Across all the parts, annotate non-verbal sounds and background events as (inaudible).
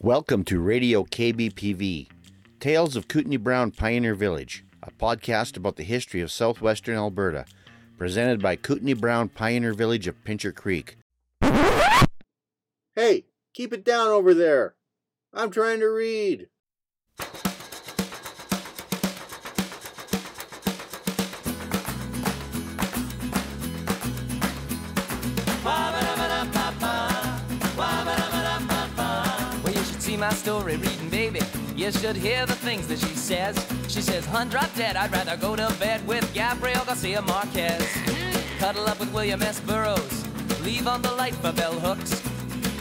Welcome to Radio KBPV, Tales of Kootenai Brown Pioneer Village, a podcast about the history of southwestern Alberta, presented by Kootenai Brown Pioneer Village of Pincher Creek. Hey, keep it down over there. I'm trying to read. You should hear the things that she says. She says, Hun, drop dead. I'd rather go to bed with Gabriel Garcia Marquez. Cuddle up with William S. Burroughs. Leave on the light for bell hooks.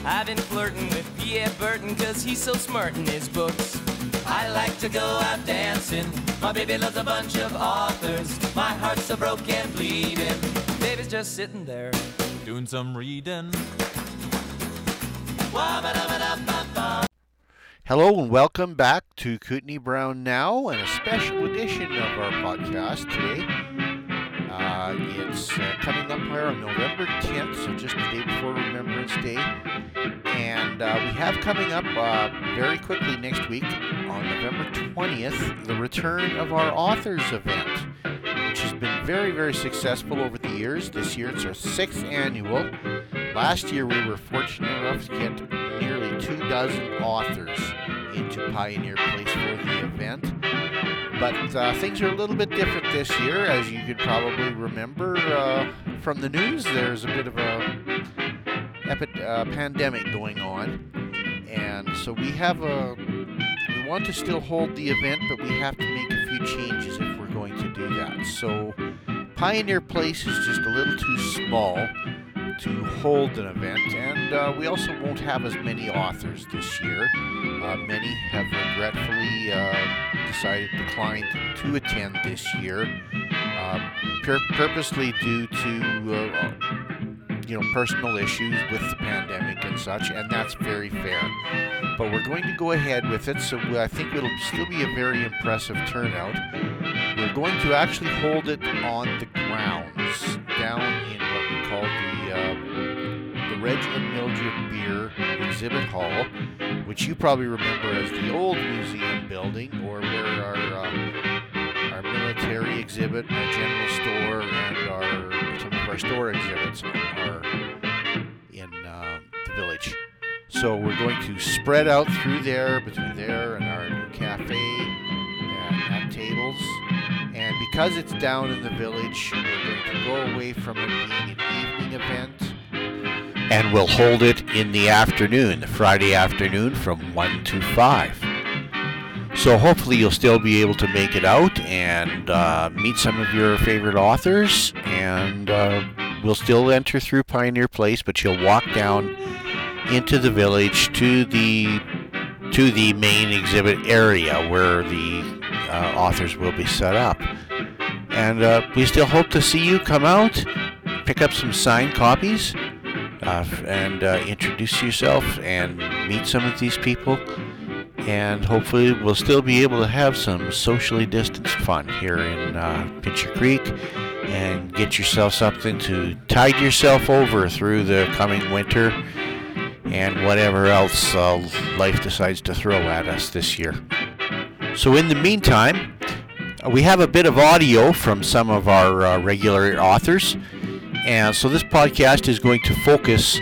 I've been flirting with Pierre Berton cause he's so smart in his books. I like to go out dancing. My baby loves a bunch of authors. My heart's so broke and bleeding. Baby's just sitting there. Doing some reading. Hello and welcome back to Kootenai Brown Now and a special edition of our podcast today. Uh, it's uh, coming up here on November 10th, so just the day before Remembrance Day. And uh, we have coming up uh, very quickly next week on November 20th the return of our authors event, which has been very, very successful over the years. This year it's our sixth annual. Last year we were fortunate enough to get nearly two dozen authors into Pioneer Place for the event. But uh, things are a little bit different this year, as you could probably remember uh, from the news. There's a bit of a epi- uh, pandemic going on, and so we have a. We want to still hold the event, but we have to make a few changes if we're going to do that. So, Pioneer Place is just a little too small to hold an event, and uh, we also won't have as many authors this year. Uh, many have regretfully uh, decided declined to attend this year, uh, pur- purposely due to uh, you know personal issues with the pandemic and such, and that's very fair. But we're going to go ahead with it, so I think it'll still be a very impressive turnout. We're going to actually hold it on the grounds down in the and Mildred Beer Exhibit Hall, which you probably remember as the old museum building, or where our uh, our military exhibit, our general store, and our some of our store exhibits are in uh, the village. So we're going to spread out through there, between there and our new cafe, and have tables. And because it's down in the village, we're going to go away from it being an evening event. And we'll hold it in the afternoon, Friday afternoon from 1 to 5. So hopefully you'll still be able to make it out and uh, meet some of your favorite authors. And uh, we'll still enter through Pioneer Place, but you'll walk down into the village to the to the main exhibit area where the uh, authors will be set up. And uh, we still hope to see you come out, pick up some signed copies, uh, and uh, introduce yourself and meet some of these people. And hopefully, we'll still be able to have some socially distanced fun here in uh, Pincher Creek and get yourself something to tide yourself over through the coming winter and whatever else uh, life decides to throw at us this year. So, in the meantime, we have a bit of audio from some of our uh, regular authors, and so this podcast is going to focus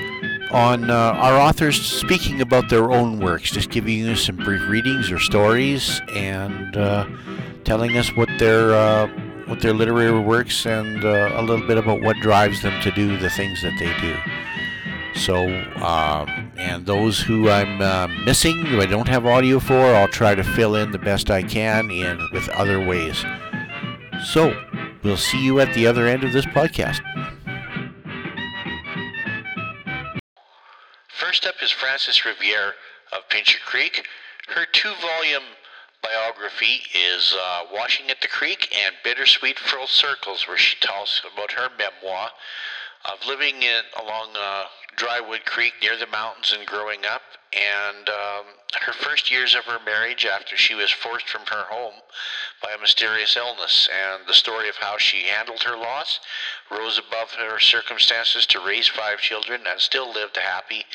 on uh, our authors speaking about their own works, just giving you some brief readings or stories, and uh, telling us what their uh, what their literary works and uh, a little bit about what drives them to do the things that they do. So, um, and those who I'm uh, missing, who I don't have audio for, I'll try to fill in the best I can in with other ways. So, we'll see you at the other end of this podcast. First up is Frances Riviere of Pincher Creek. Her two volume biography is uh, Washing at the Creek and Bittersweet Full Circles, where she tells about her memoir of living in along uh, Drywood Creek near the mountains and growing up, and um, her first years of her marriage after she was forced from her home by a mysterious illness, and the story of how she handled her loss, rose above her circumstances to raise five children, and still lived a happy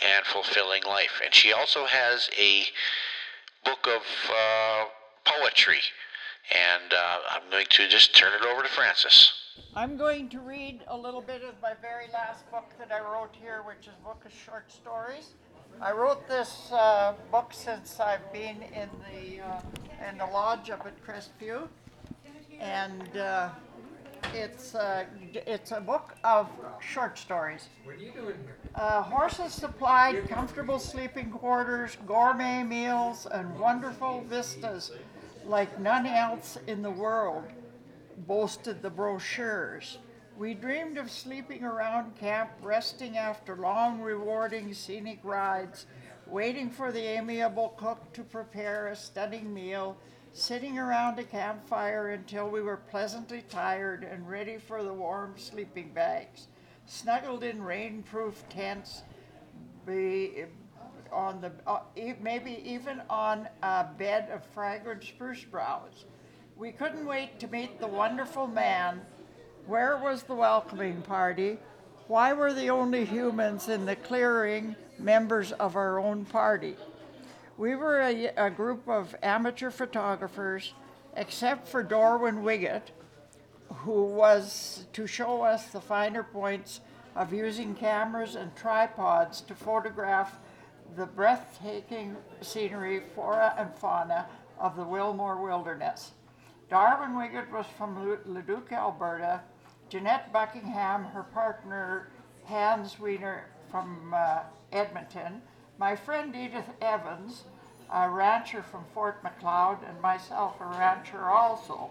and fulfilling life. And she also has a book of uh, poetry, and uh, I'm going to just turn it over to Frances. I'm going to read a little bit of my very last book that I wrote here, which is a book of short stories. I wrote this uh, book since I've been in the uh, in the lodge up at Crestview, and uh, it's uh, it's a book of short stories. What are you doing here? Uh, horses supplied comfortable sleeping quarters, gourmet meals, and wonderful vistas like none else in the world boasted the brochures. We dreamed of sleeping around camp, resting after long, rewarding scenic rides, waiting for the amiable cook to prepare a stunning meal, sitting around a campfire until we were pleasantly tired and ready for the warm sleeping bags, snuggled in rain-proof tents, be on the uh, maybe even on a bed of fragrant spruce boughs. We couldn't wait to meet the wonderful man. Where was the welcoming party? Why were the only humans in the clearing members of our own party? We were a, a group of amateur photographers, except for Darwin Wiggett, who was to show us the finer points of using cameras and tripods to photograph the breathtaking scenery, flora, and fauna of the Willmore Wilderness. Darwin Wiggett was from Leduc, Alberta. Jeanette Buckingham, her partner Hans Wiener from uh, Edmonton. My friend Edith Evans, a rancher from Fort Macleod, and myself, a rancher also.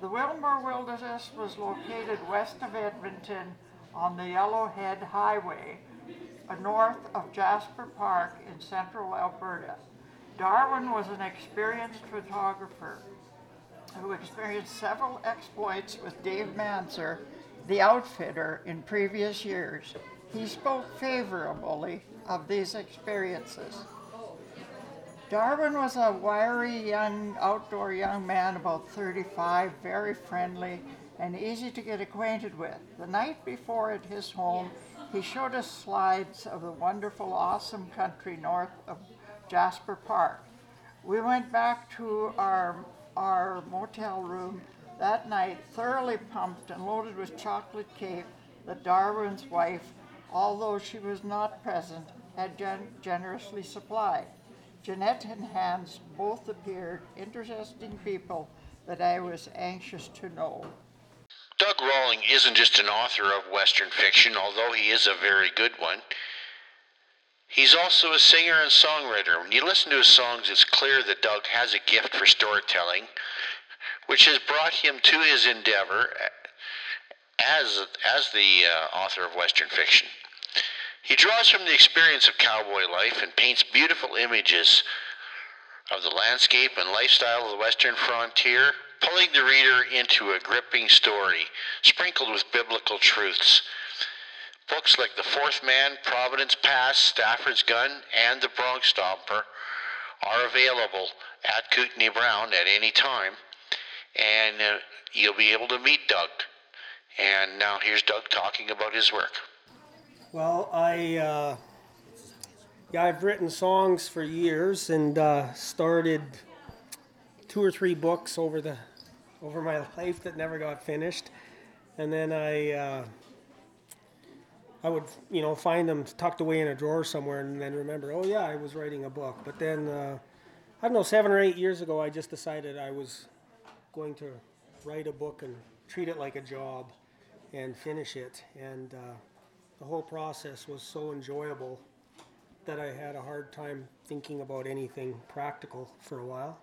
The Willmore Wilderness was located west of Edmonton on the Yellowhead Highway, uh, north of Jasper Park in central Alberta. Darwin was an experienced photographer who experienced several exploits with Dave Manser, the outfitter, in previous years. He spoke favorably of these experiences. Darwin was a wiry, young, outdoor young man, about 35, very friendly and easy to get acquainted with. The night before at his home, he showed us slides of the wonderful, awesome country north of Jasper Park. We went back to our our motel room that night, thoroughly pumped and loaded with chocolate cake that Darwin's wife, although she was not present, had gen- generously supplied. Jeanette and Hans both appeared interesting people that I was anxious to know. Doug Rawling isn't just an author of Western fiction, although he is a very good one. He's also a singer and songwriter. When you listen to his songs, it's clear that Doug has a gift for storytelling, which has brought him to his endeavor as, as the uh, author of Western fiction. He draws from the experience of cowboy life and paints beautiful images of the landscape and lifestyle of the Western frontier, pulling the reader into a gripping story sprinkled with biblical truths Books like The Fourth Man, Providence Pass, Stafford's Gun, and The Bronc Stomper are available at Kootenai Brown at any time, and uh, you'll be able to meet Doug. And now here's Doug talking about his work. Well, I uh, yeah, I've written songs for years and uh, started two or three books over the over my (laughs) life that never got finished, and then I uh, I would, you know, find them tucked away in a drawer somewhere and then remember, oh yeah, I was writing a book. But then, uh, I don't know, seven or eight years ago, I just decided I was going to write a book and treat it like a job and finish it. And uh, the whole process was so enjoyable that I had a hard time thinking about anything practical for a while,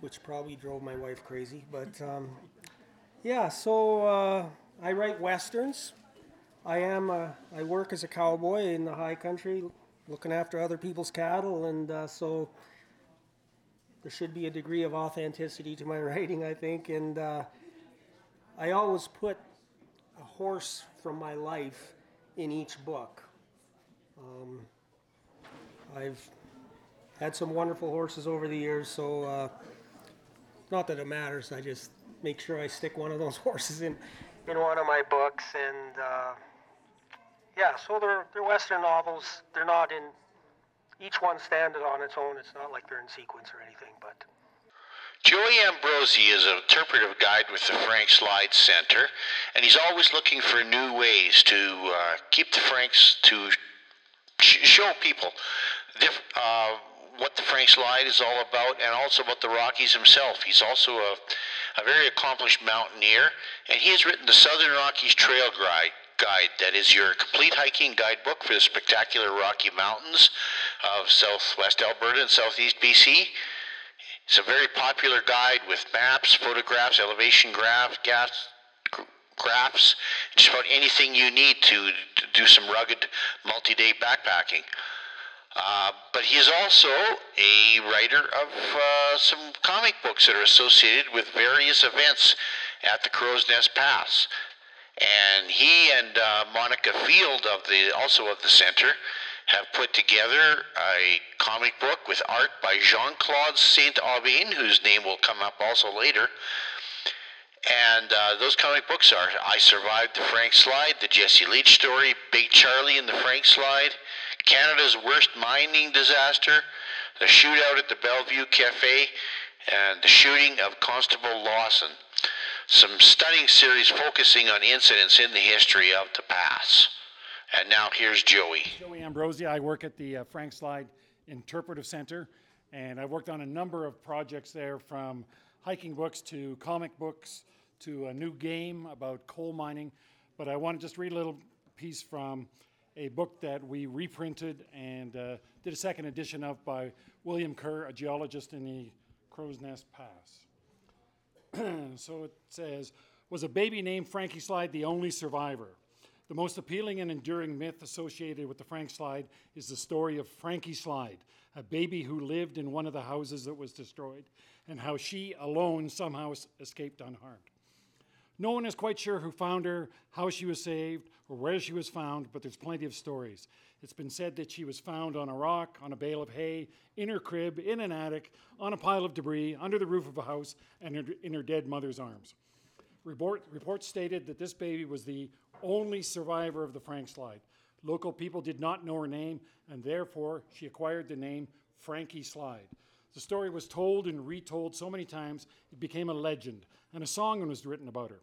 which probably drove my wife crazy. But um, yeah, so uh, I write westerns I am. Uh, I work as a cowboy in the high country, looking after other people's cattle, and uh, so there should be a degree of authenticity to my (laughs) writing, I think. And uh, I always put a horse from my life in each book. Um, I've had some wonderful horses over the years, so uh, not that it matters. I just make sure I stick one of those (laughs) horses in in one of my books, and uh, yeah. So they're they're Western novels. They're not in each one standing on its own. It's not like they're in sequence or anything, but. Joey Ambrosi is an interpretive guide with the Frank Slide Center, and he's always looking for new ways to uh, keep the Franks to sh- show people diff- uh, what the Frank Slide is all about, and also about the Rockies himself. He's also a, a very accomplished mountaineer, and he has written the Southern Rockies Trail Guide. Guide that is your complete hiking guidebook for the spectacular Rocky Mountains of southwest Alberta and southeast BC. It's a very popular guide with maps, photographs, elevation graph, gas, graphs, just about anything you need to, to do some rugged multi-day backpacking. Uh, but he is also a writer of uh, some comic books that are associated with various events at the Crowsnest Pass. And he and uh, Monica Field of the also of the center have put together a comic book with art by Jean-Claude Saint-Aubin, whose name will come up also later. And uh, those comic books are I Survived the Frank Slide, the Jesse Leach story, Big Charlie and the Frank Slide, Canada's Worst Mining Disaster, the Shootout at the Bellevue Cafe, and the shooting of Constable Lawson. Some stunning series focusing on incidents in the history of the pass. And now here's Joey. Joey Ambrosi. I work at the uh, Frank Slide Interpretive Center, and I've worked on a number of projects there from hiking books to comic books to a new game about coal mining. But I want to just read a little piece from a book that we reprinted and uh, did a second edition of by William Kerr, a geologist in the Crowsnest Pass. (clears throat) so it says, was a baby named Frankie Slide the only survivor? The most appealing and enduring myth associated with the Frank Slide is the story of Frankie Slide, a baby who lived in one of the houses that was destroyed, and how she alone somehow escaped unharmed. No one is quite sure who found her, how she was saved, or where she was found, but there's plenty of stories. It's been said that she was found on a rock, on a bale of hay, in her crib, in an attic, on a pile of debris, under the roof of a house, and in her dead mother's arms. Report, reports stated that this baby was the only survivor of the Frank slide. Local people did not know her name, and therefore she acquired the name Frankie Slide. The story was told and retold so many times it became a legend, and a song was written about her.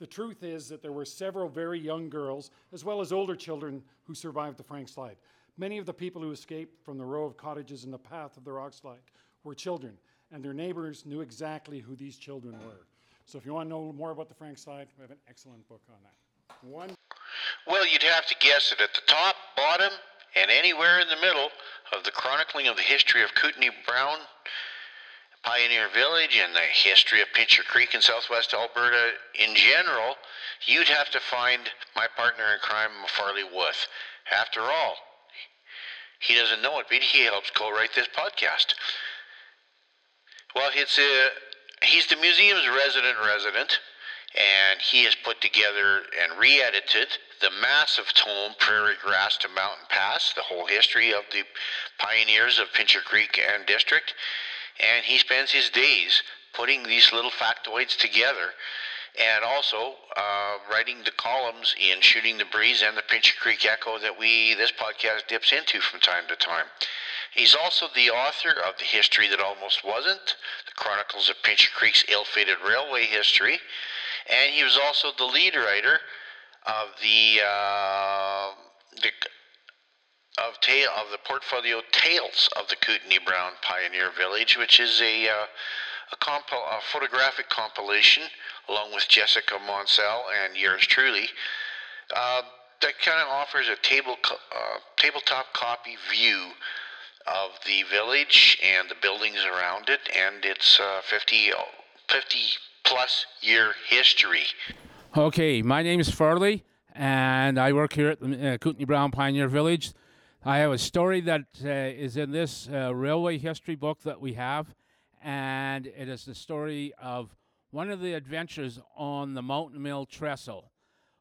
The truth is that there were several very young girls, as well as older children, who survived the Frank slide. Many of the people who escaped from the row of cottages in the path of the rock slide were children, and their neighbors knew exactly who these children were. So if you want to know more about the Frank slide, we have an excellent book on that. One. Well, you'd have to guess that at the top, bottom, and anywhere in the middle of the chronicling of the history of Kootenai Brown Pioneer Village and the history of Pincher Creek in southwest Alberta in general, you'd have to find my partner in crime, Farley Wuth. After all, he doesn't know it, but he helps co-write this podcast. Well, it's a, he's the museum's resident resident, and he has put together and re-edited the massive tome Prairie Grass to Mountain Pass, the whole history of the pioneers of Pincher Creek and District and he spends his days putting these little factoids together and also uh, writing the columns in Shooting the Breeze and the Pincher Creek Echo that we this podcast dips into from time to time. He's also the author of The History That Almost Wasn't, the Chronicles of Pincher Creek's ill-fated railway history, and he was also the lead writer of the, uh, the of of the portfolio Tales of the Kootenai Brown Pioneer Village, which is a, uh, a, a, photographic compilation along with Jessica Monsell and yours truly. Uh, that kind of offers a table uh, tabletop copy view of the village and the buildings around it and its uh, 50, 50 plus year history. Okay, my name is Farley, and I work here at the uh, Kootenai Brown Pioneer Village. I have a story that uh, is in this uh, railway history book that we have, and it is the story of one of the adventures on the Mountain Mill Trestle,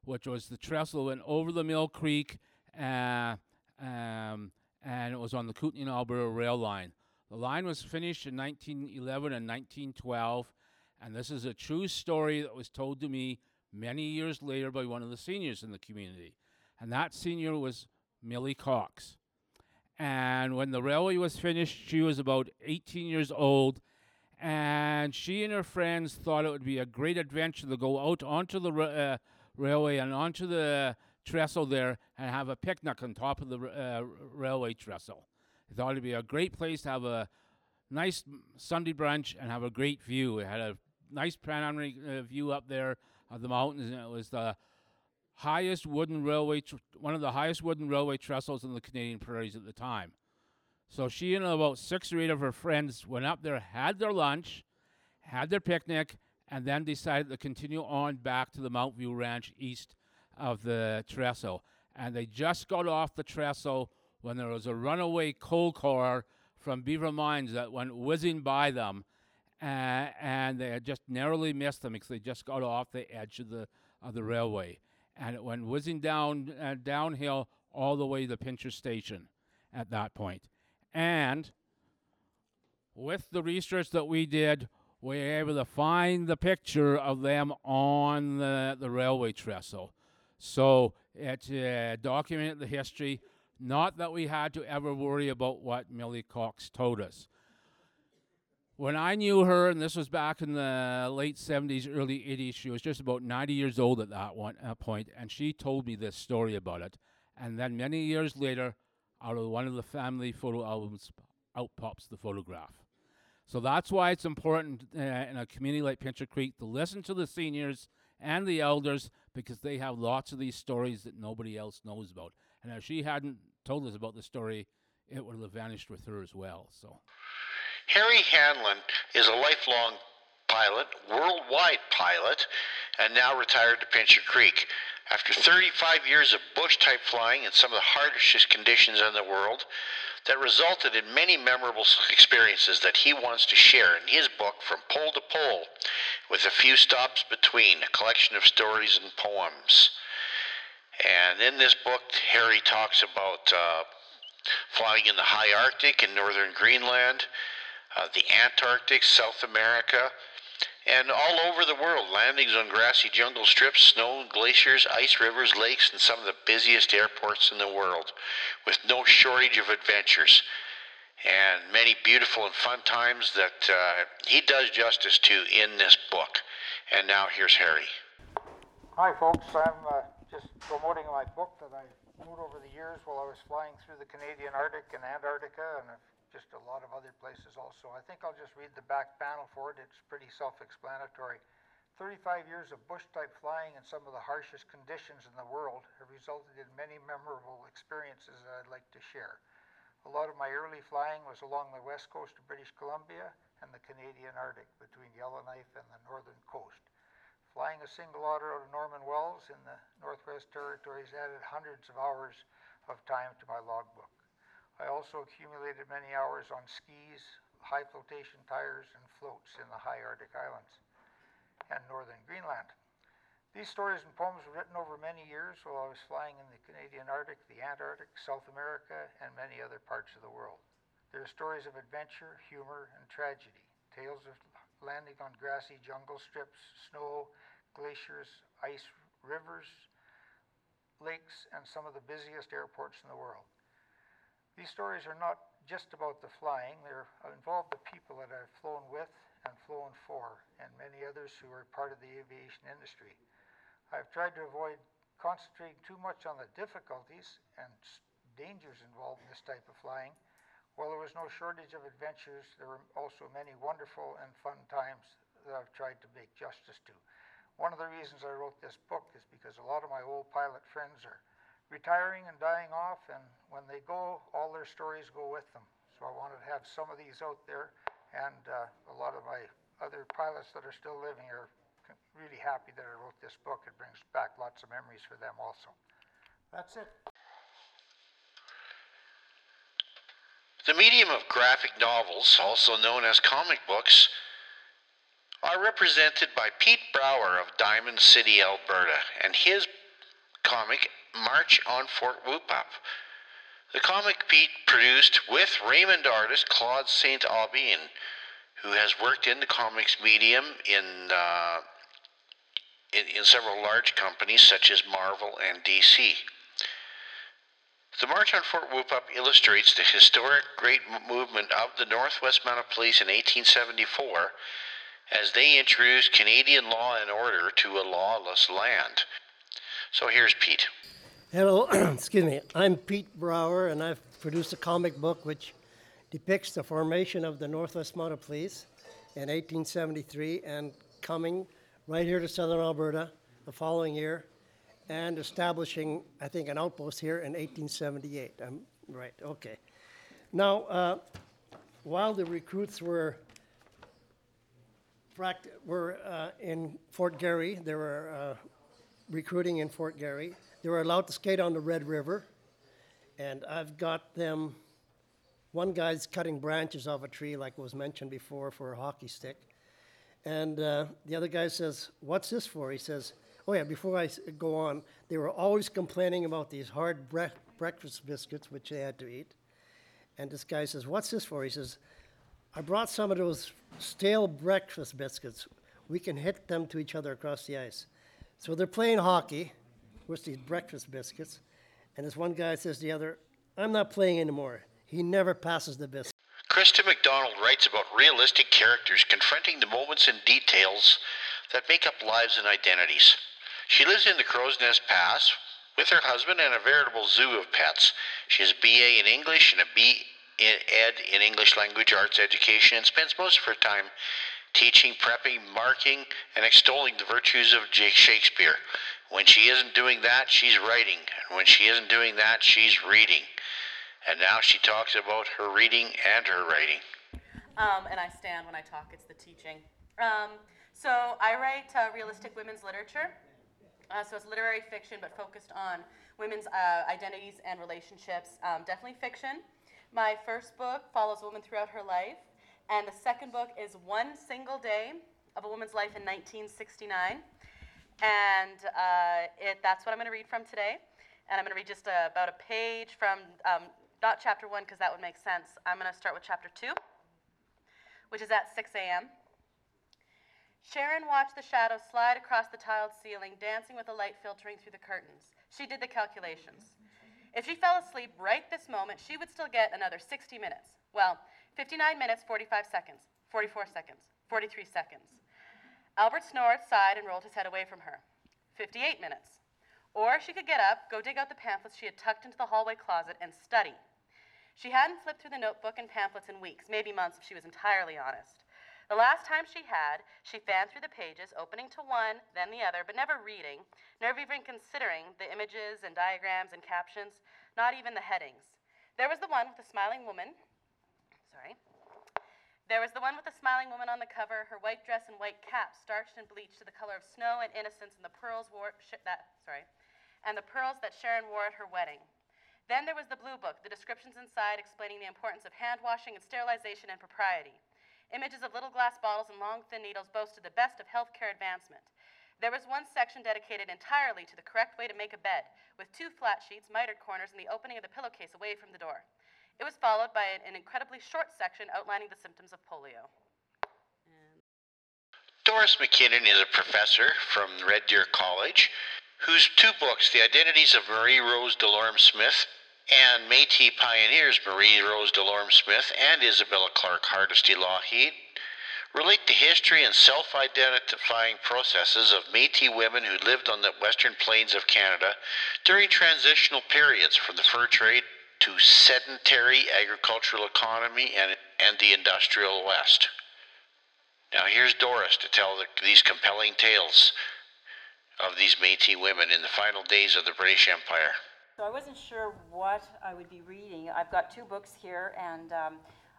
which was the trestle went over the Mill Creek, uh, um, and it was on the Kootenay and Alberta rail line. The line was finished in 1911 and 1912, and this is a true story that was told to me many years later by one of the seniors in the community. And that senior was Millie Cox. And when the railway was finished, she was about 18 years old, and she and her friends thought it would be a great adventure to go out onto the uh, railway and onto the trestle there and have a picnic on top of the uh, railway trestle. They thought it'd be a great place to have a nice Sunday brunch and have a great view. It had a nice panoramic uh, view up there of the mountains, and it was the highest wooden railway, tr- one of the highest wooden railway trestles in the Canadian prairies at the time. So she and about six or eight of her friends went up there, had their lunch, had their picnic, and then decided to continue on back to the Mount View Ranch east of the trestle. And they just got off the trestle when there was a runaway coal car from Beaver Mines that went whizzing by them, uh, and they had just narrowly missed them because they just got off the edge of the of the railway, and it went whizzing down uh, downhill all the way to Pincher Station at that point. And with the research that we did, we were able to find the picture of them on the, the railway trestle. So it uh, documented the history. Not that we had to ever worry about what Millie Cox told us. When I knew her, and this was back in the late 70s, early 80s, she was just about 90 years old at that one uh, point, and she told me this story about it. And then many years later, out of one of the family photo albums, out pops the photograph. So that's why it's important uh, in a community like Pincher Creek to listen to the seniors and the elders because they have lots of these stories that nobody else knows about. And if she hadn't told us about the story, it would have vanished with her as well. So. Harry Hanlon is a lifelong pilot, worldwide pilot, and now retired to Pincher Creek. After 35 years of bush type flying in some of the harshest conditions in the world, that resulted in many memorable experiences that he wants to share in his book, From Pole to Pole, with a few stops between, a collection of stories and poems. And in this book, Harry talks about uh, flying in the high Arctic in northern Greenland, uh, the Antarctic, South America, and all over the world. Landings on grassy jungle strips, snow, glaciers, ice rivers, lakes, and some of the busiest airports in the world, with no shortage of adventures and many beautiful and fun times that uh, he does justice to in this book. And now here's Harry. Hi, folks. I'm uh, just promoting my book that I wrote over the years while I was flying through the Canadian Arctic and Antarctica and just a lot of other places also. I think I'll just read the back panel for it. It's pretty self-explanatory. 35 years of bush-type flying in some of the harshest conditions in the world have resulted in many memorable experiences that I'd like to share. A lot of my early flying was along the west coast of British Columbia and the Canadian Arctic between Yellowknife and the northern coast. Flying a single otter out of Norman Wells in the Northwest Territories added hundreds of hours of time to my logbook. I also accumulated many hours on skis, high flotation tires, and floats in the high Arctic islands and northern Greenland. These stories and poems were written over many years while I was flying in the Canadian Arctic, the Antarctic, South America, and many other parts of the world. There are stories of adventure, humor, and tragedy, tales of landing on grassy jungle strips, snow, glaciers, ice rivers, lakes, and some of the busiest airports in the world. These stories are not just about the flying, they involve the people that I've flown with and flown for, and many others who are part of the aviation industry. I've tried to avoid concentrating too much on the difficulties and dangers involved in this type of flying. While there was no shortage of adventures, there were also many wonderful and fun times that I've tried to make justice to. One of the reasons I wrote this book is because a lot of my old pilot friends are retiring and dying off, and when they go, all their stories go with them. So I wanted to have some of these out there, and uh, a lot of my other pilots that are still living are really happy that I wrote this book. It brings back lots of memories for them also. That's it. The medium of graphic novels, also known as comic books, are represented by Pete Brower of Diamond City, Alberta, and his comic March on Fort Whoop-Up. The comic Pete produced with Raymond artist Claude St. Aubin, who has worked in the comics medium in, uh, in, in several large companies such as Marvel and DC. The March on Fort Whoop-Up illustrates the historic great movement of the Northwest Mounted Police in 1874 as they introduced Canadian law and order to a lawless land. So here's Pete. Hello, (clears throat) excuse me. I'm Pete Brower, and I've produced a comic book which depicts the formation of the Northwest Mounted Police in 1873 and coming right here to southern Alberta the following year and establishing, I think, an outpost here in 1878. I'm right, okay. Now, uh, while the recruits were were uh, in Fort Garry, they were uh, recruiting in Fort Garry. They were allowed to skate on the Red River, and I've got them. One guy's cutting branches off a tree, like was mentioned before, for a hockey stick. And uh, the other guy says, What's this for? He says, Oh, yeah, before I go on, they were always complaining about these hard bre- breakfast biscuits, which they had to eat. And this guy says, What's this for? He says, I brought some of those stale breakfast biscuits. We can hit them to each other across the ice. So they're playing hockey with these breakfast biscuits. And this one guy says to the other, I'm not playing anymore. He never passes the biscuit. Krista McDonald writes about realistic characters confronting the moments and details that make up lives and identities. She lives in the Crowsnest Pass with her husband and a veritable zoo of pets. She has a BA in English and a B in Ed in English Language Arts Education and spends most of her time teaching, prepping, marking, and extolling the virtues of Shakespeare. When she isn't doing that, she's writing. And when she isn't doing that, she's reading. And now she talks about her reading and her writing. Um, and I stand when I talk, it's the teaching. Um, so I write uh, realistic women's literature. Uh, so it's literary fiction, but focused on women's uh, identities and relationships. Um, definitely fiction. My first book follows a woman throughout her life, and the second book is One Single Day of a Woman's Life in 1969. And uh, it, that's what I'm going to read from today. And I'm going to read just uh, about a page from, um, not chapter one, because that would make sense. I'm going to start with chapter two, which is at 6 a.m. Sharon watched the shadows slide across the tiled ceiling, dancing with the light filtering through the curtains. She did the calculations. If she fell asleep right this moment, she would still get another 60 minutes. Well, 59 minutes, 45 seconds, 44 seconds, 43 seconds. Albert snored, sighed, and rolled his head away from her. 58 minutes. Or she could get up, go dig out the pamphlets she had tucked into the hallway closet, and study. She hadn't flipped through the notebook and pamphlets in weeks, maybe months if she was entirely honest. The last time she had, she fanned through the pages, opening to one, then the other, but never reading, never even considering the images and diagrams and captions, not even the headings. There was the one with the smiling woman. There was the one with the smiling woman on the cover, her white dress and white cap starched and bleached to the color of snow and innocence, and the pearls wore that sorry, and the pearls that Sharon wore at her wedding. Then there was the blue book, the descriptions inside explaining the importance of hand washing and sterilization and propriety. Images of little glass bottles and long, thin needles boasted the best of healthcare advancement. There was one section dedicated entirely to the correct way to make a bed, with two flat sheets, mitered corners, and the opening of the pillowcase away from the door. It was followed by an, incredibly short section outlining the symptoms of polio. Doris McKinnon is a professor from Red Deer College whose two books, The Identities of Marie Rose Delorme Smith and Métis Pioneers Marie Rose Delorme Smith and Isabella Clark Hardisty Lougheed, relate the history and self identifying processes of Métis women who lived on the western plains of Canada during transitional periods from the fur trade to sedentary agricultural economy and, and the industrial West. Now here's Doris to tell the, these compelling tales of these Métis women in the final days of the British Empire. So I wasn't sure what I would be reading. I've got two books here, and um,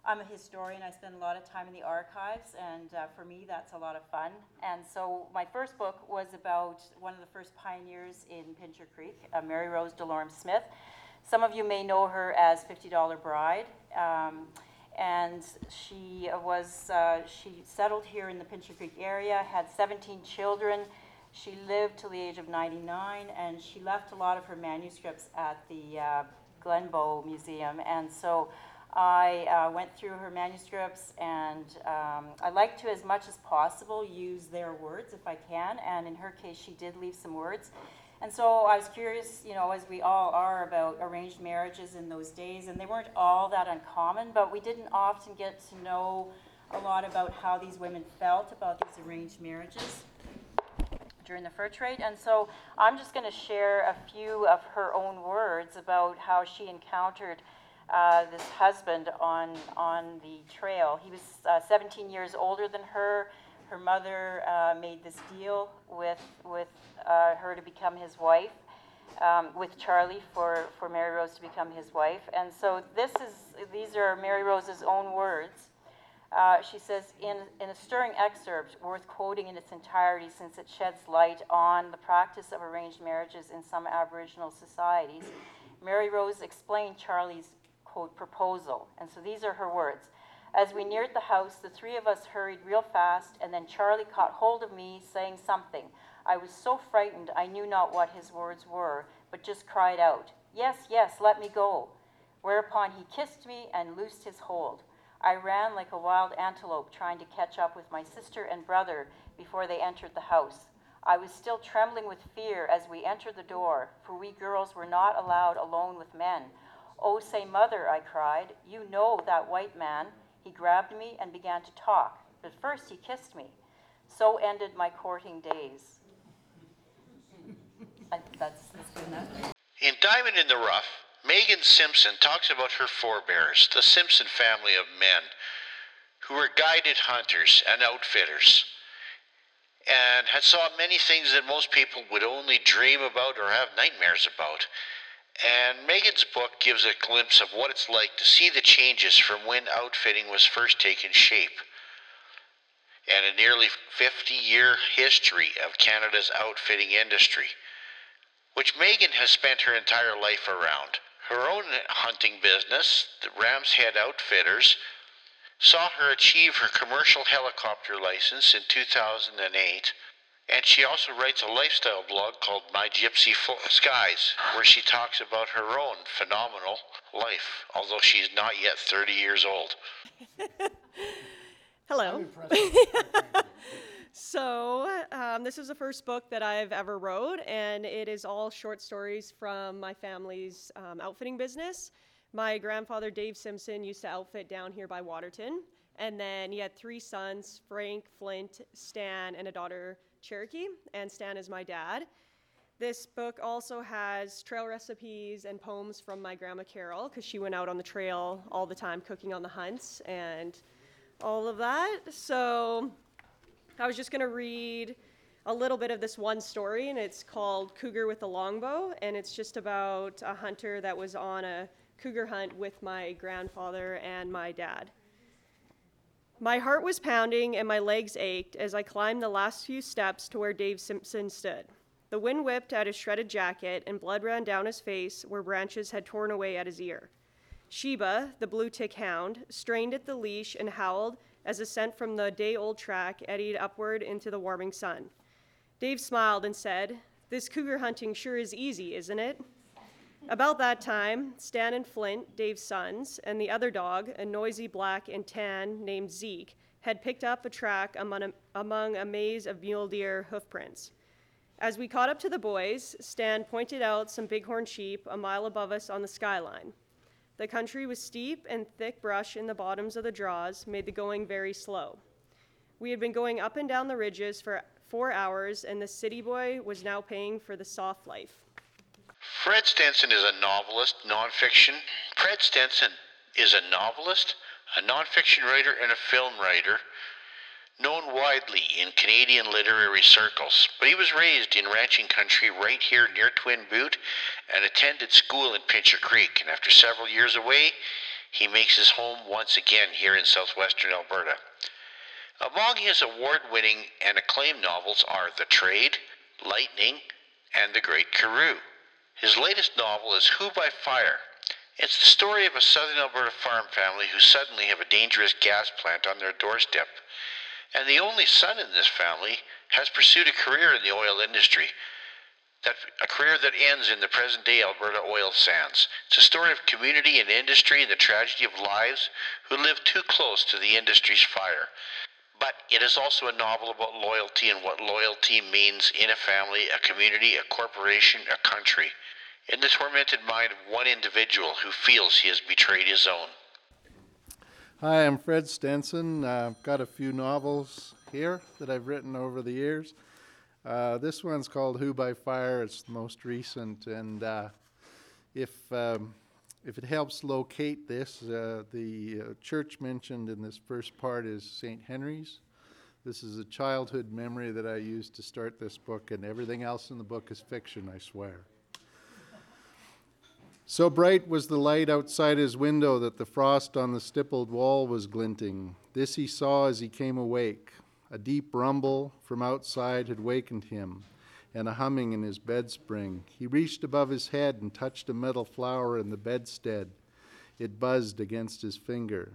I'm a historian. I spend a lot of time in the archives, and uh, for me, that's a lot of fun. And so my first book was about one of the first pioneers in Pincher Creek, uh, Mary Rose Delorme Smith. Some of you may know her as $50 Bride. Um, and she was uh, she settled here in the Pincher Creek area, had 17 children, She lived till the age of 99, and she left a lot of her manuscripts at the uh, Glenbow Museum. And so I uh, went through her manuscripts, and um, I like to, as much as possible, use their words if I can. And in her case, she did leave some words. And so I was curious, you know, as we all are, about arranged marriages in those days, and they weren't all that uncommon, but we didn't often get to know a lot about how these women felt about these arranged marriages during the fur trade. And so I'm just going to share a few of her own words about how she encountered uh, this husband on, on the trail. He was uh, 17 years older than her. Her mother uh, made this deal with, with uh, her to become his wife, um, with Charlie for, for Mary Rose to become his wife. And so this is, these are Mary Rose's own words. Uh, she says, in, in a stirring excerpt worth quoting in its entirety since it sheds light on the practice of arranged marriages in some Aboriginal societies, Mary Rose explained Charlie's, quote, proposal. And so these are her words. As we neared the house, the three of us hurried real fast, and then Charlie caught hold of me, saying something. I was so frightened I knew not what his words were, but just cried out, Yes, yes, let me go. Whereupon he kissed me and loosed his hold. I ran like a wild antelope trying to catch up with my sister and brother before they entered the house. I was still trembling with fear as we entered the door, for we girls were not allowed alone with men. Oh, say, mother, I cried, you know that white man. He grabbed me and began to talk, but first he kissed me. So ended my courting days. I, that's, that's. In Diamond in the Rough, Megan Simpson talks about her forebears, the Simpson family of men, who were guided hunters and outfitters, and had saw many things that most people would only dream about or have nightmares about. And Megan's book gives a glimpse of what it's like to see the changes from when outfitting was first taking shape and a nearly 50 year history of Canada's outfitting industry, which Megan has spent her entire life around. Her own hunting business, the Ram's Head Outfitters, saw her achieve her commercial helicopter license in 2008. And she also writes a lifestyle blog called My Gypsy Skies, where she talks about her own phenomenal life, although she's not yet 30 years old. (laughs) Hello. (laughs) so, um, this is the first book that I've ever wrote, and it is all short stories from my family's um, outfitting business. My grandfather, Dave Simpson, used to outfit down here by Waterton, and then he had three sons Frank, Flint, Stan, and a daughter, Cherokee, and Stan is my dad. This book also has trail recipes and poems from my grandma Carol, because she went out on the trail all the time cooking on the hunts, and all of that. So I was just going to read a little bit of this one story, and it's called Cougar with a Longbow, and it's just about a hunter that was on a cougar hunt with my grandfather and my dad. My heart was pounding and my legs ached as I climbed the last few steps to where Dave Simpson stood. The wind whipped at his shredded jacket, and blood ran down his face where branches had torn away at his ear. Sheba, the blue tick hound, strained at the leash and howled as a scent from the day old track eddied upward into the warming sun. Dave smiled and said, This cougar hunting sure is easy, isn't it? About that time, Stan and Flint, Dave's sons, and the other dog, a noisy black and tan named Zeke, had picked up a track among a, among a maze of mule deer hoofprints. As we caught up to the boys, Stan pointed out some bighorn sheep a mile above us on the skyline. The country was steep, and thick brush in the bottoms of the draws made the going very slow. We had been going up and down the ridges for four hours, and the city boy was now paying for the soft life. Fred Stenson is a novelist, nonfiction. Fred Stenson is a novelist, a nonfiction writer, and a film writer known widely in Canadian literary circles, but he was raised in ranching country right here near Twin Butte and attended school in Pincher Creek. And after several years away, he makes his home once again here in southwestern Alberta. Among his award winning and acclaimed novels are The Trade, Lightning, and The Great Karoo. His latest novel is Who by Fire. It's the story of a southern Alberta farm family who suddenly have a dangerous gas plant on their doorstep and the only son in this family, has pursued a career in the oil industry. That, a career that ends in the present day Alberta oil sands. It's a story of community and industry and the tragedy of lives who live too close to the industry's fire. But it is also a novel about loyalty and what loyalty means in a family, a community, a corporation, a country. In the tormented mind of one individual who feels he has betrayed his own. Hi, I'm Fred Stenson. I've got a few novels here that I've written over the years. Uh, this one's called Who by Fire. It's the most recent, and uh, if um, if it helps locate this, uh, the uh, church mentioned in this first part is St. Henry's. This is a childhood memory that I used to start this book, and everything else in the book is fiction, I swear. So bright was the light outside his window that the frost on the stippled wall was glinting. This he saw as he came awake. A deep rumble from outside had wakened him, and a humming in his bed spring. He reached above his head and touched a metal flower in the bedstead. It buzzed against his finger.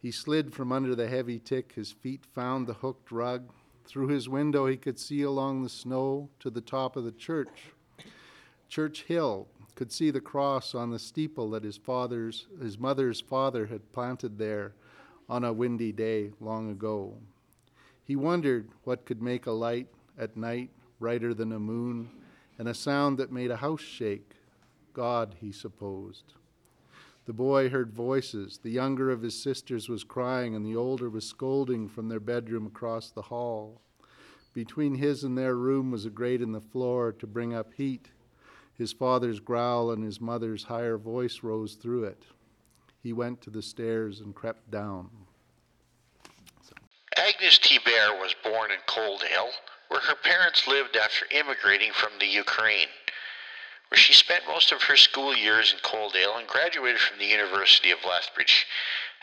He slid from under the heavy tick. His feet found the hooked rug. Through his window, he could see along the snow to the top of the church. Church Hill, could see the cross on the steeple that his father's his mother's father had planted there on a windy day long ago. He wondered what could make a light at night brighter than a moon, and a sound that made a house shake. God, he supposed. The boy heard voices. The younger of his sisters was crying, and the older was scolding from their bedroom across the hall. Between his and their room was a grate in the floor to bring up heat his father's growl and his mother's higher voice rose through it. He went to the stairs and crept down. Agnes Thibert was born in Coaldale, where her parents lived after immigrating from the Ukraine, where she spent most of her school years in Coaldale and graduated from the University of Lethbridge.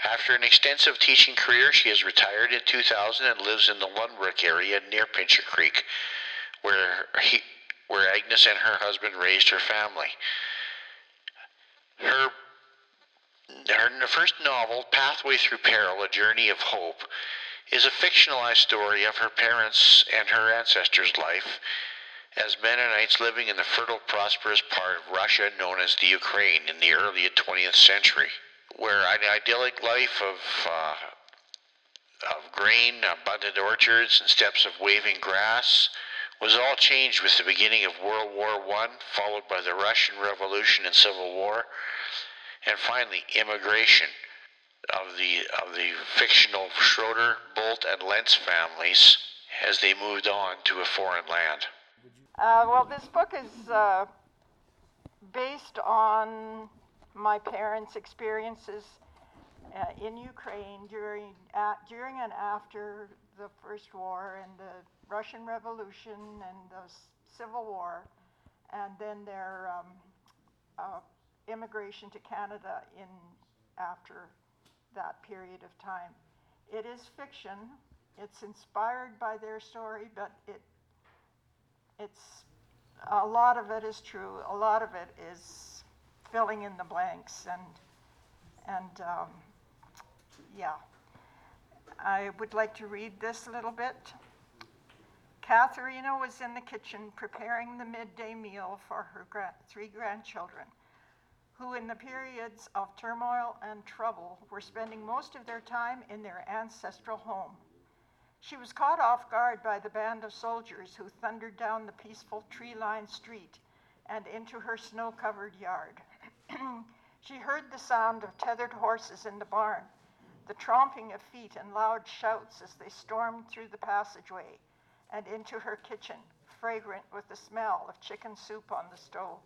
After an extensive teaching career, she has retired in 2000 and lives in the Lundbreck area near Pincher Creek, where he, where Agnes and her husband raised her family. Her, her first novel, Pathway Through Peril A Journey of Hope, is a fictionalized story of her parents' and her ancestors' life as Mennonites living in the fertile, prosperous part of Russia known as the Ukraine in the early 20th century, where an idyllic life of uh, of grain, abundant orchards, and steppes of waving grass was all changed with the beginning of World War I, followed by the Russian Revolution and Civil War, and finally immigration of the of the fictional Schroeder, Bolt, and Lentz families as they moved on to a foreign land. Uh, well, this book is uh, based on my parents' experiences uh, in Ukraine during during and after the First War and the Russian Revolution and the Civil War, and then their um, uh, immigration to Canada in after that period of time. It is fiction. It's inspired by their story, but it it's a lot of it is true. A lot of it is filling in the blanks, and and um, yeah. I would like to read this a little bit. Katharina was in the kitchen preparing the midday meal for her gra- three grandchildren, who, in the periods of turmoil and trouble, were spending most of their time in their ancestral home. She was caught off guard by the band of soldiers who thundered down the peaceful tree lined street and into her snow covered yard. (clears throat) she heard the sound of tethered horses in the barn, the tromping of feet and loud shouts as they stormed through the passageway and into her kitchen, fragrant with the smell of chicken soup on the stove.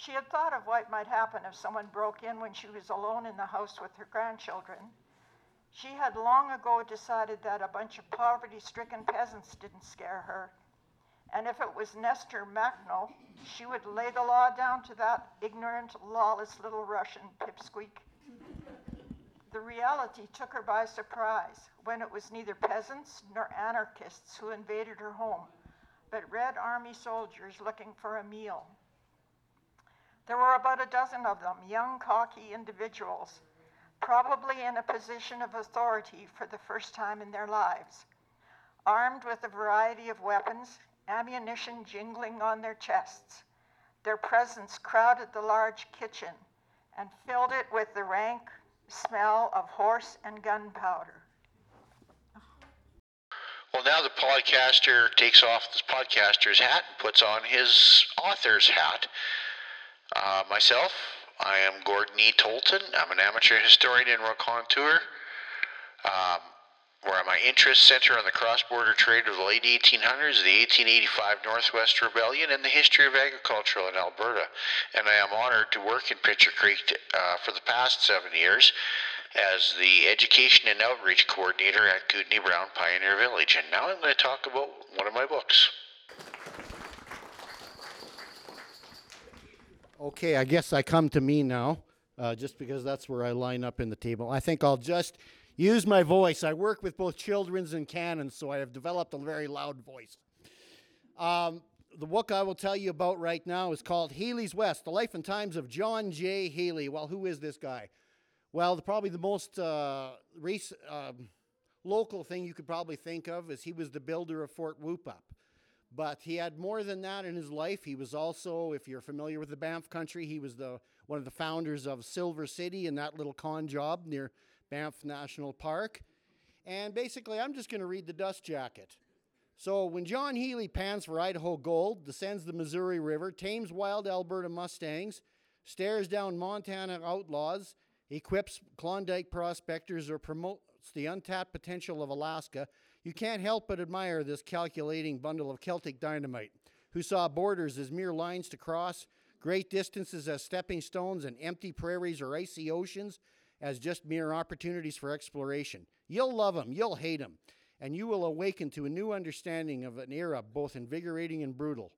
She had thought of what might happen if someone broke in when she was alone in the house with her grandchildren. She had long ago decided that a bunch of poverty stricken peasants didn't scare her. And if it was Nestor Makhno, she would lay the law down to that ignorant, lawless little Russian pipsqueak. The reality took her by surprise when it was neither peasants nor anarchists who invaded her home, but Red Army soldiers looking for a meal. There were about a dozen of them, young, cocky individuals. probably in a position of authority for the first time in their lives. Armed with a variety of weapons, ammunition jingling on their chests, their presence crowded the large kitchen and filled it with the rank smell of horse and gunpowder. Well, now the podcaster takes off his podcaster's hat and puts on his author's hat. Uh, myself, I am Gordon E. Tolton. I'm an amateur historian and raconteur. Um, where my interests center on the cross-border trade of the late 1800s, the 1885 Northwest Rebellion, and the history of agriculture in Alberta. And I am honored to work in Pincher Creek uh, for the past seven years as the Education and Outreach Coordinator at Kootenai Brown Pioneer Village. And now I'm going to talk about one of my books. Okay, I guess I come to me now, uh, just because that's where I line up in the table. I think I'll just use my voice. I work with both children's and canons, so I have developed a very loud voice. Um, the book I will tell you about right now is called Healy's West The Life and Times of John J. Healy. Well, who is this guy? Well, the, probably the most uh, um, local thing you could probably think of is he was the builder of Fort Whoop-Up. But he had more than that in his life. He was also, if you're familiar with the Banff country, he was the one of the founders of Silver City and that little con job near Banff National Park. And basically, I'm just going to read the dust jacket. So, when John Healy pans for Idaho gold, descends the Missouri River, tames wild Alberta Mustangs, stares down Montana outlaws, equips Klondike prospectors, or promotes the untapped potential of Alaska, you can't help but admire this calculating bundle of Celtic dynamite, who saw borders as mere lines to cross, great distances as stepping stones, and empty prairies or icy oceans as just mere opportunities for exploration. You'll love him, you'll hate him, and you will awaken to a new understanding of an era both invigorating and brutal.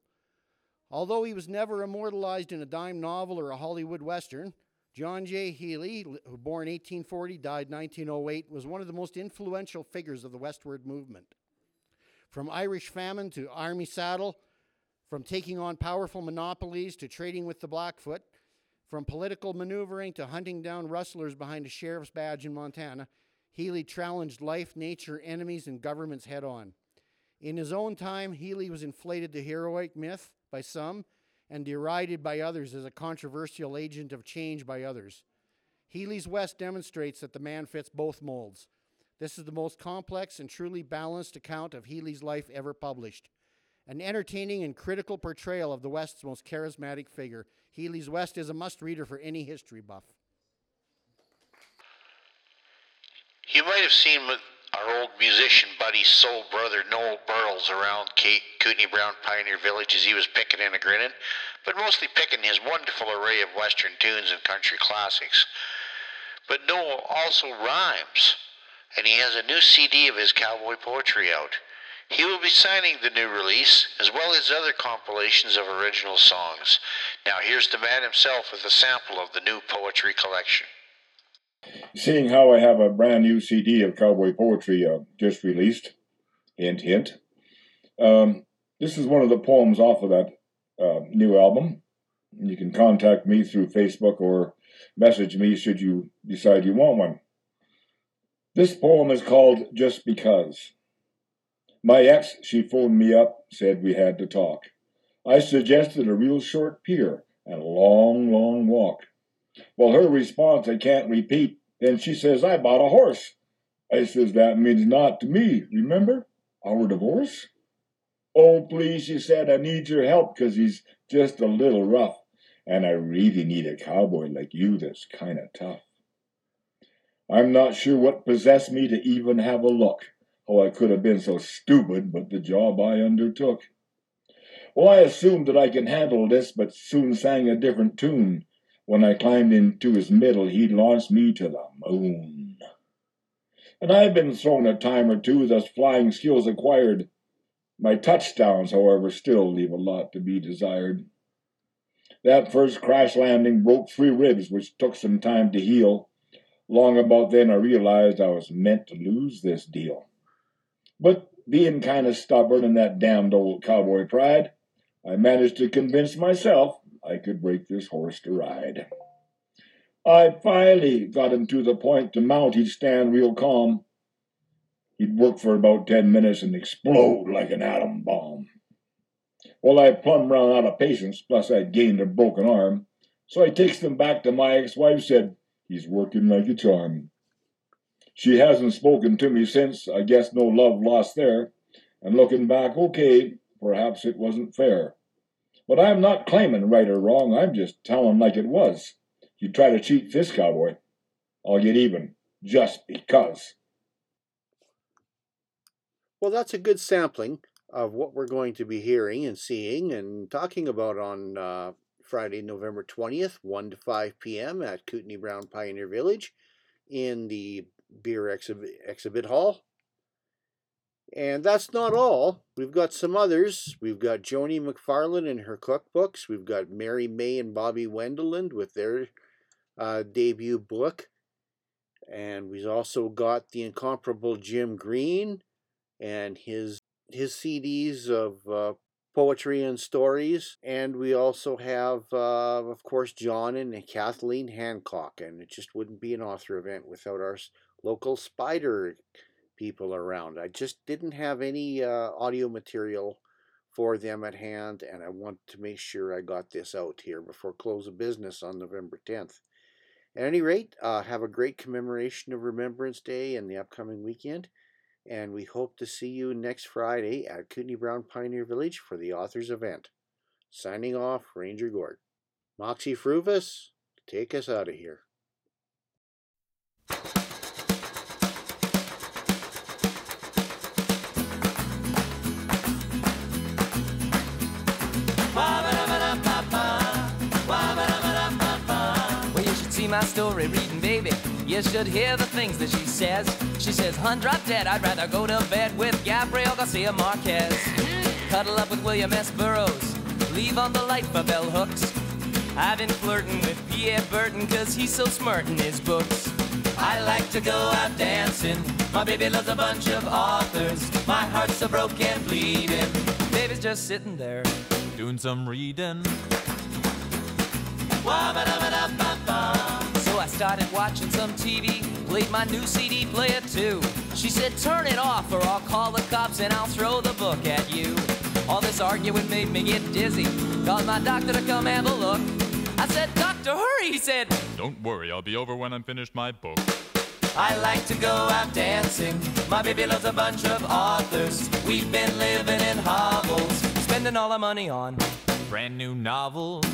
Although he was never immortalized in a dime novel or a Hollywood Western, John J. Healy, born 1840, died 1908, was one of the most influential figures of the westward movement. From Irish famine to army saddle, from taking on powerful monopolies to trading with the Blackfoot, from political maneuvering to hunting down rustlers behind a sheriff's badge in Montana, Healy challenged life, nature, enemies, and governments head on. In his own time, Healy was inflated to heroic myth by some and derided by others as a controversial agent of change by others. Healy's West demonstrates that the man fits both molds. This is the most complex and truly balanced account of Healy's life ever published. An entertaining and critical portrayal of the West's most charismatic figure, Healy's West is a must reader for any history buff. You might have seen our old musician buddy, soul brother Noel Burles around Kate, Brown Pioneer Village as he was picking and a grinning, but mostly picking his wonderful array of Western tunes and country classics. But Noel also rhymes, and he has a new CD of his cowboy poetry out. He will be signing the new release, as well as other compilations of original songs. Now, here's the man himself with a sample of the new poetry collection. Seeing how I have a brand new CD of cowboy poetry uh, just released, hint, hint, um, this is one of the poems off of that uh, new album. You can contact me through Facebook or message me should you decide you want one. This poem is called Just Because. My ex, she phoned me up, said we had to talk. I suggested a real short pier and a long, long walk. Well, her response I can't repeat. Then she says, I bought a horse. I says, that means not to me, remember? Our divorce? Oh, please, she said, I need your help because he's just a little rough. And I really need a cowboy like you that's kind of tough. I'm not sure what possessed me to even have a look. Oh, I could have been so stupid, but the job I undertook. Well, I assumed that I could handle this, but soon sang a different tune. When I climbed into his middle, he launched me to the moon. And I've been thrown a time or two, thus flying skills acquired. My touchdowns, however, still leave a lot to be desired. That first crash landing broke three ribs, which took some time to heal. Long about then, I realized I was meant to lose this deal. But being kind of stubborn in that damned old cowboy pride, I managed to convince myself I could break this horse to ride. I finally got him to the point to mount. He'd stand real calm. He'd work for about ten minutes and explode like an atom bomb. Well, I plumb run out of patience, plus I'd gained a broken arm. So I takes them back to my ex-wife, said, he's working like a charm. She hasn't spoken to me since, I guess no love lost there. And looking back, okay, perhaps it wasn't fair. But I'm not claiming right or wrong, I'm just telling like it was. You try to cheat this cowboy, I'll get even, just because. Well, that's a good sampling of what we're going to be hearing and seeing and talking about on uh, Friday, November 20th, 1 to 5 p.m. at Kootenai Brown Pioneer Village in the Beer Exhibit, Exhibit Hall. And that's not all. We've got some others. We've got Joni McFarland and her cookbooks. We've got Mary May and Bobby Wendeland with their uh, debut book. And we've also got the incomparable Jim Green and his his CDs of uh, poetry and stories. And we also have, uh, of course, John and Kathleen Hancock. And it just wouldn't be an author event without our local spider people around. I just didn't have any uh, audio material for them at hand, and I want to make sure I got this out here before close of business on November 10th. At any rate, uh, have a great commemoration of Remembrance Day and the upcoming weekend, and we hope to see you next Friday at Kootenai Brown Pioneer Village for the authors event. Signing off, Ranger Gord. Moxy Früvous, take us out of here. Story reading, baby. You should hear the things that she says. She says, Hun, drop dead. I'd rather go to bed with Gabriel Garcia Marquez. Cuddle up with William S. Burroughs. Leave on the light for bell hooks. I've been flirting with Pierre Berton cause he's so smart in his books. I like to go out dancing. My baby loves a bunch of authors. My heart's so broken, bleeding. Baby's just sitting there. Doing some reading. So I started watching some TV, played my new CD player too. She said, Turn it off, or I'll call the cops and I'll throw the book at you. All this arguing made me get dizzy. Called my doctor to come have a look. I said, Doctor, hurry, he said. Don't worry, I'll be over when I'm finished my book. I like to go out dancing. My baby loves a bunch of authors. We've been living in hovels, spending all our money on brand new novels.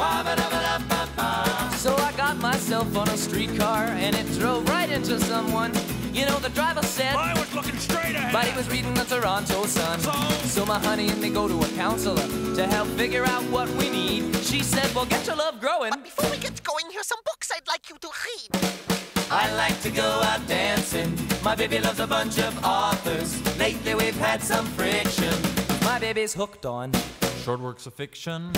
I got myself on a streetcar and it drove right into someone. You know, the driver said I was looking straight ahead, but he was reading the Toronto Sun. So, so my honey and me go to a counselor to help figure out what we need. She said, "Well, get your love growing." But before we get going, here's some books I'd like you to read. I like to go out dancing. My baby loves a bunch of authors. Lately we've had some friction. My baby's hooked on short works of fiction.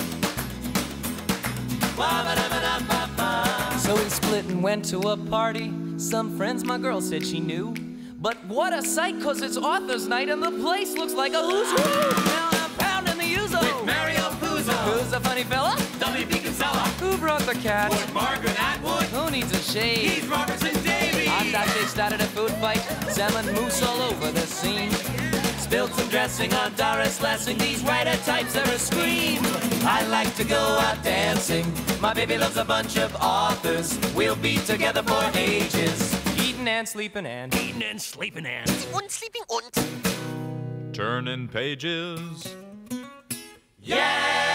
So we split and went to a party. Some friends my girl said she knew. But what a sight, cause it's author's night and the place looks like a who's who. Now I'm pounding the ouzo. With Mario Puzo. Who's a funny fella? W.P. Kinsella. Who brought the cat? With Margaret Atwood. Who needs a shave? He's Robertson Davies. Hot dog started a food fight. Salmon mousse all over the scene. Spilled some dressing on Doris Lessing. These writer types are a scream. I like to go out dancing. My baby loves a bunch of authors. We'll be together for ages. Eating and sleeping and eating and sleeping and und sleeping und turning pages. Yeah!